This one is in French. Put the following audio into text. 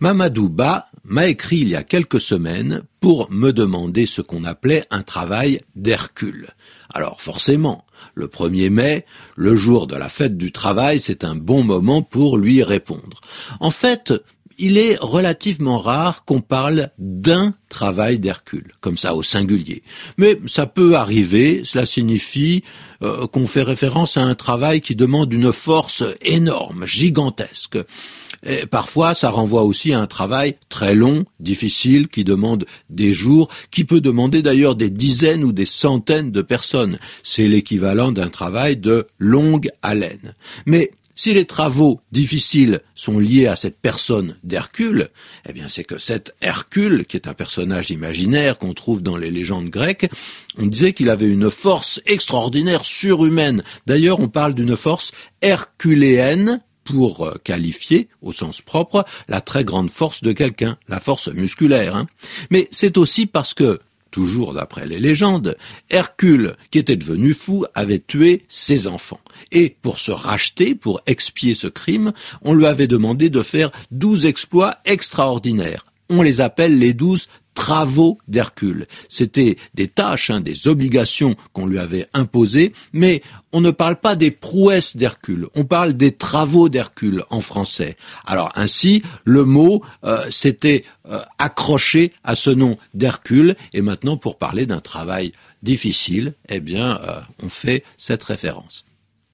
Mamadou Ba m'a écrit il y a quelques semaines pour me demander ce qu'on appelait un travail d'Hercule. Alors forcément, le 1er mai, le jour de la fête du travail, c'est un bon moment pour lui répondre. En fait, il est relativement rare qu'on parle d'un travail d'Hercule, comme ça au singulier. Mais ça peut arriver, cela signifie euh, qu'on fait référence à un travail qui demande une force énorme, gigantesque. Et parfois, ça renvoie aussi à un travail très long, difficile, qui demande des jours, qui peut demander d'ailleurs des dizaines ou des centaines de personnes. C'est l'équivalent d'un travail de longue haleine. Mais si les travaux difficiles sont liés à cette personne d'Hercule, eh bien c'est que cet Hercule, qui est un personnage imaginaire qu'on trouve dans les légendes grecques, on disait qu'il avait une force extraordinaire, surhumaine. D'ailleurs, on parle d'une force herculéenne pour qualifier, au sens propre, la très grande force de quelqu'un, la force musculaire. Hein. Mais c'est aussi parce que toujours d'après les légendes, Hercule, qui était devenu fou, avait tué ses enfants. Et pour se racheter, pour expier ce crime, on lui avait demandé de faire douze exploits extraordinaires. On les appelle les douze travaux d'Hercule. C'était des tâches, hein, des obligations qu'on lui avait imposées, mais on ne parle pas des prouesses d'Hercule, on parle des travaux d'Hercule en français. Alors ainsi, le mot euh, s'était euh, accroché à ce nom d'Hercule, et maintenant pour parler d'un travail difficile, eh bien, euh, on fait cette référence.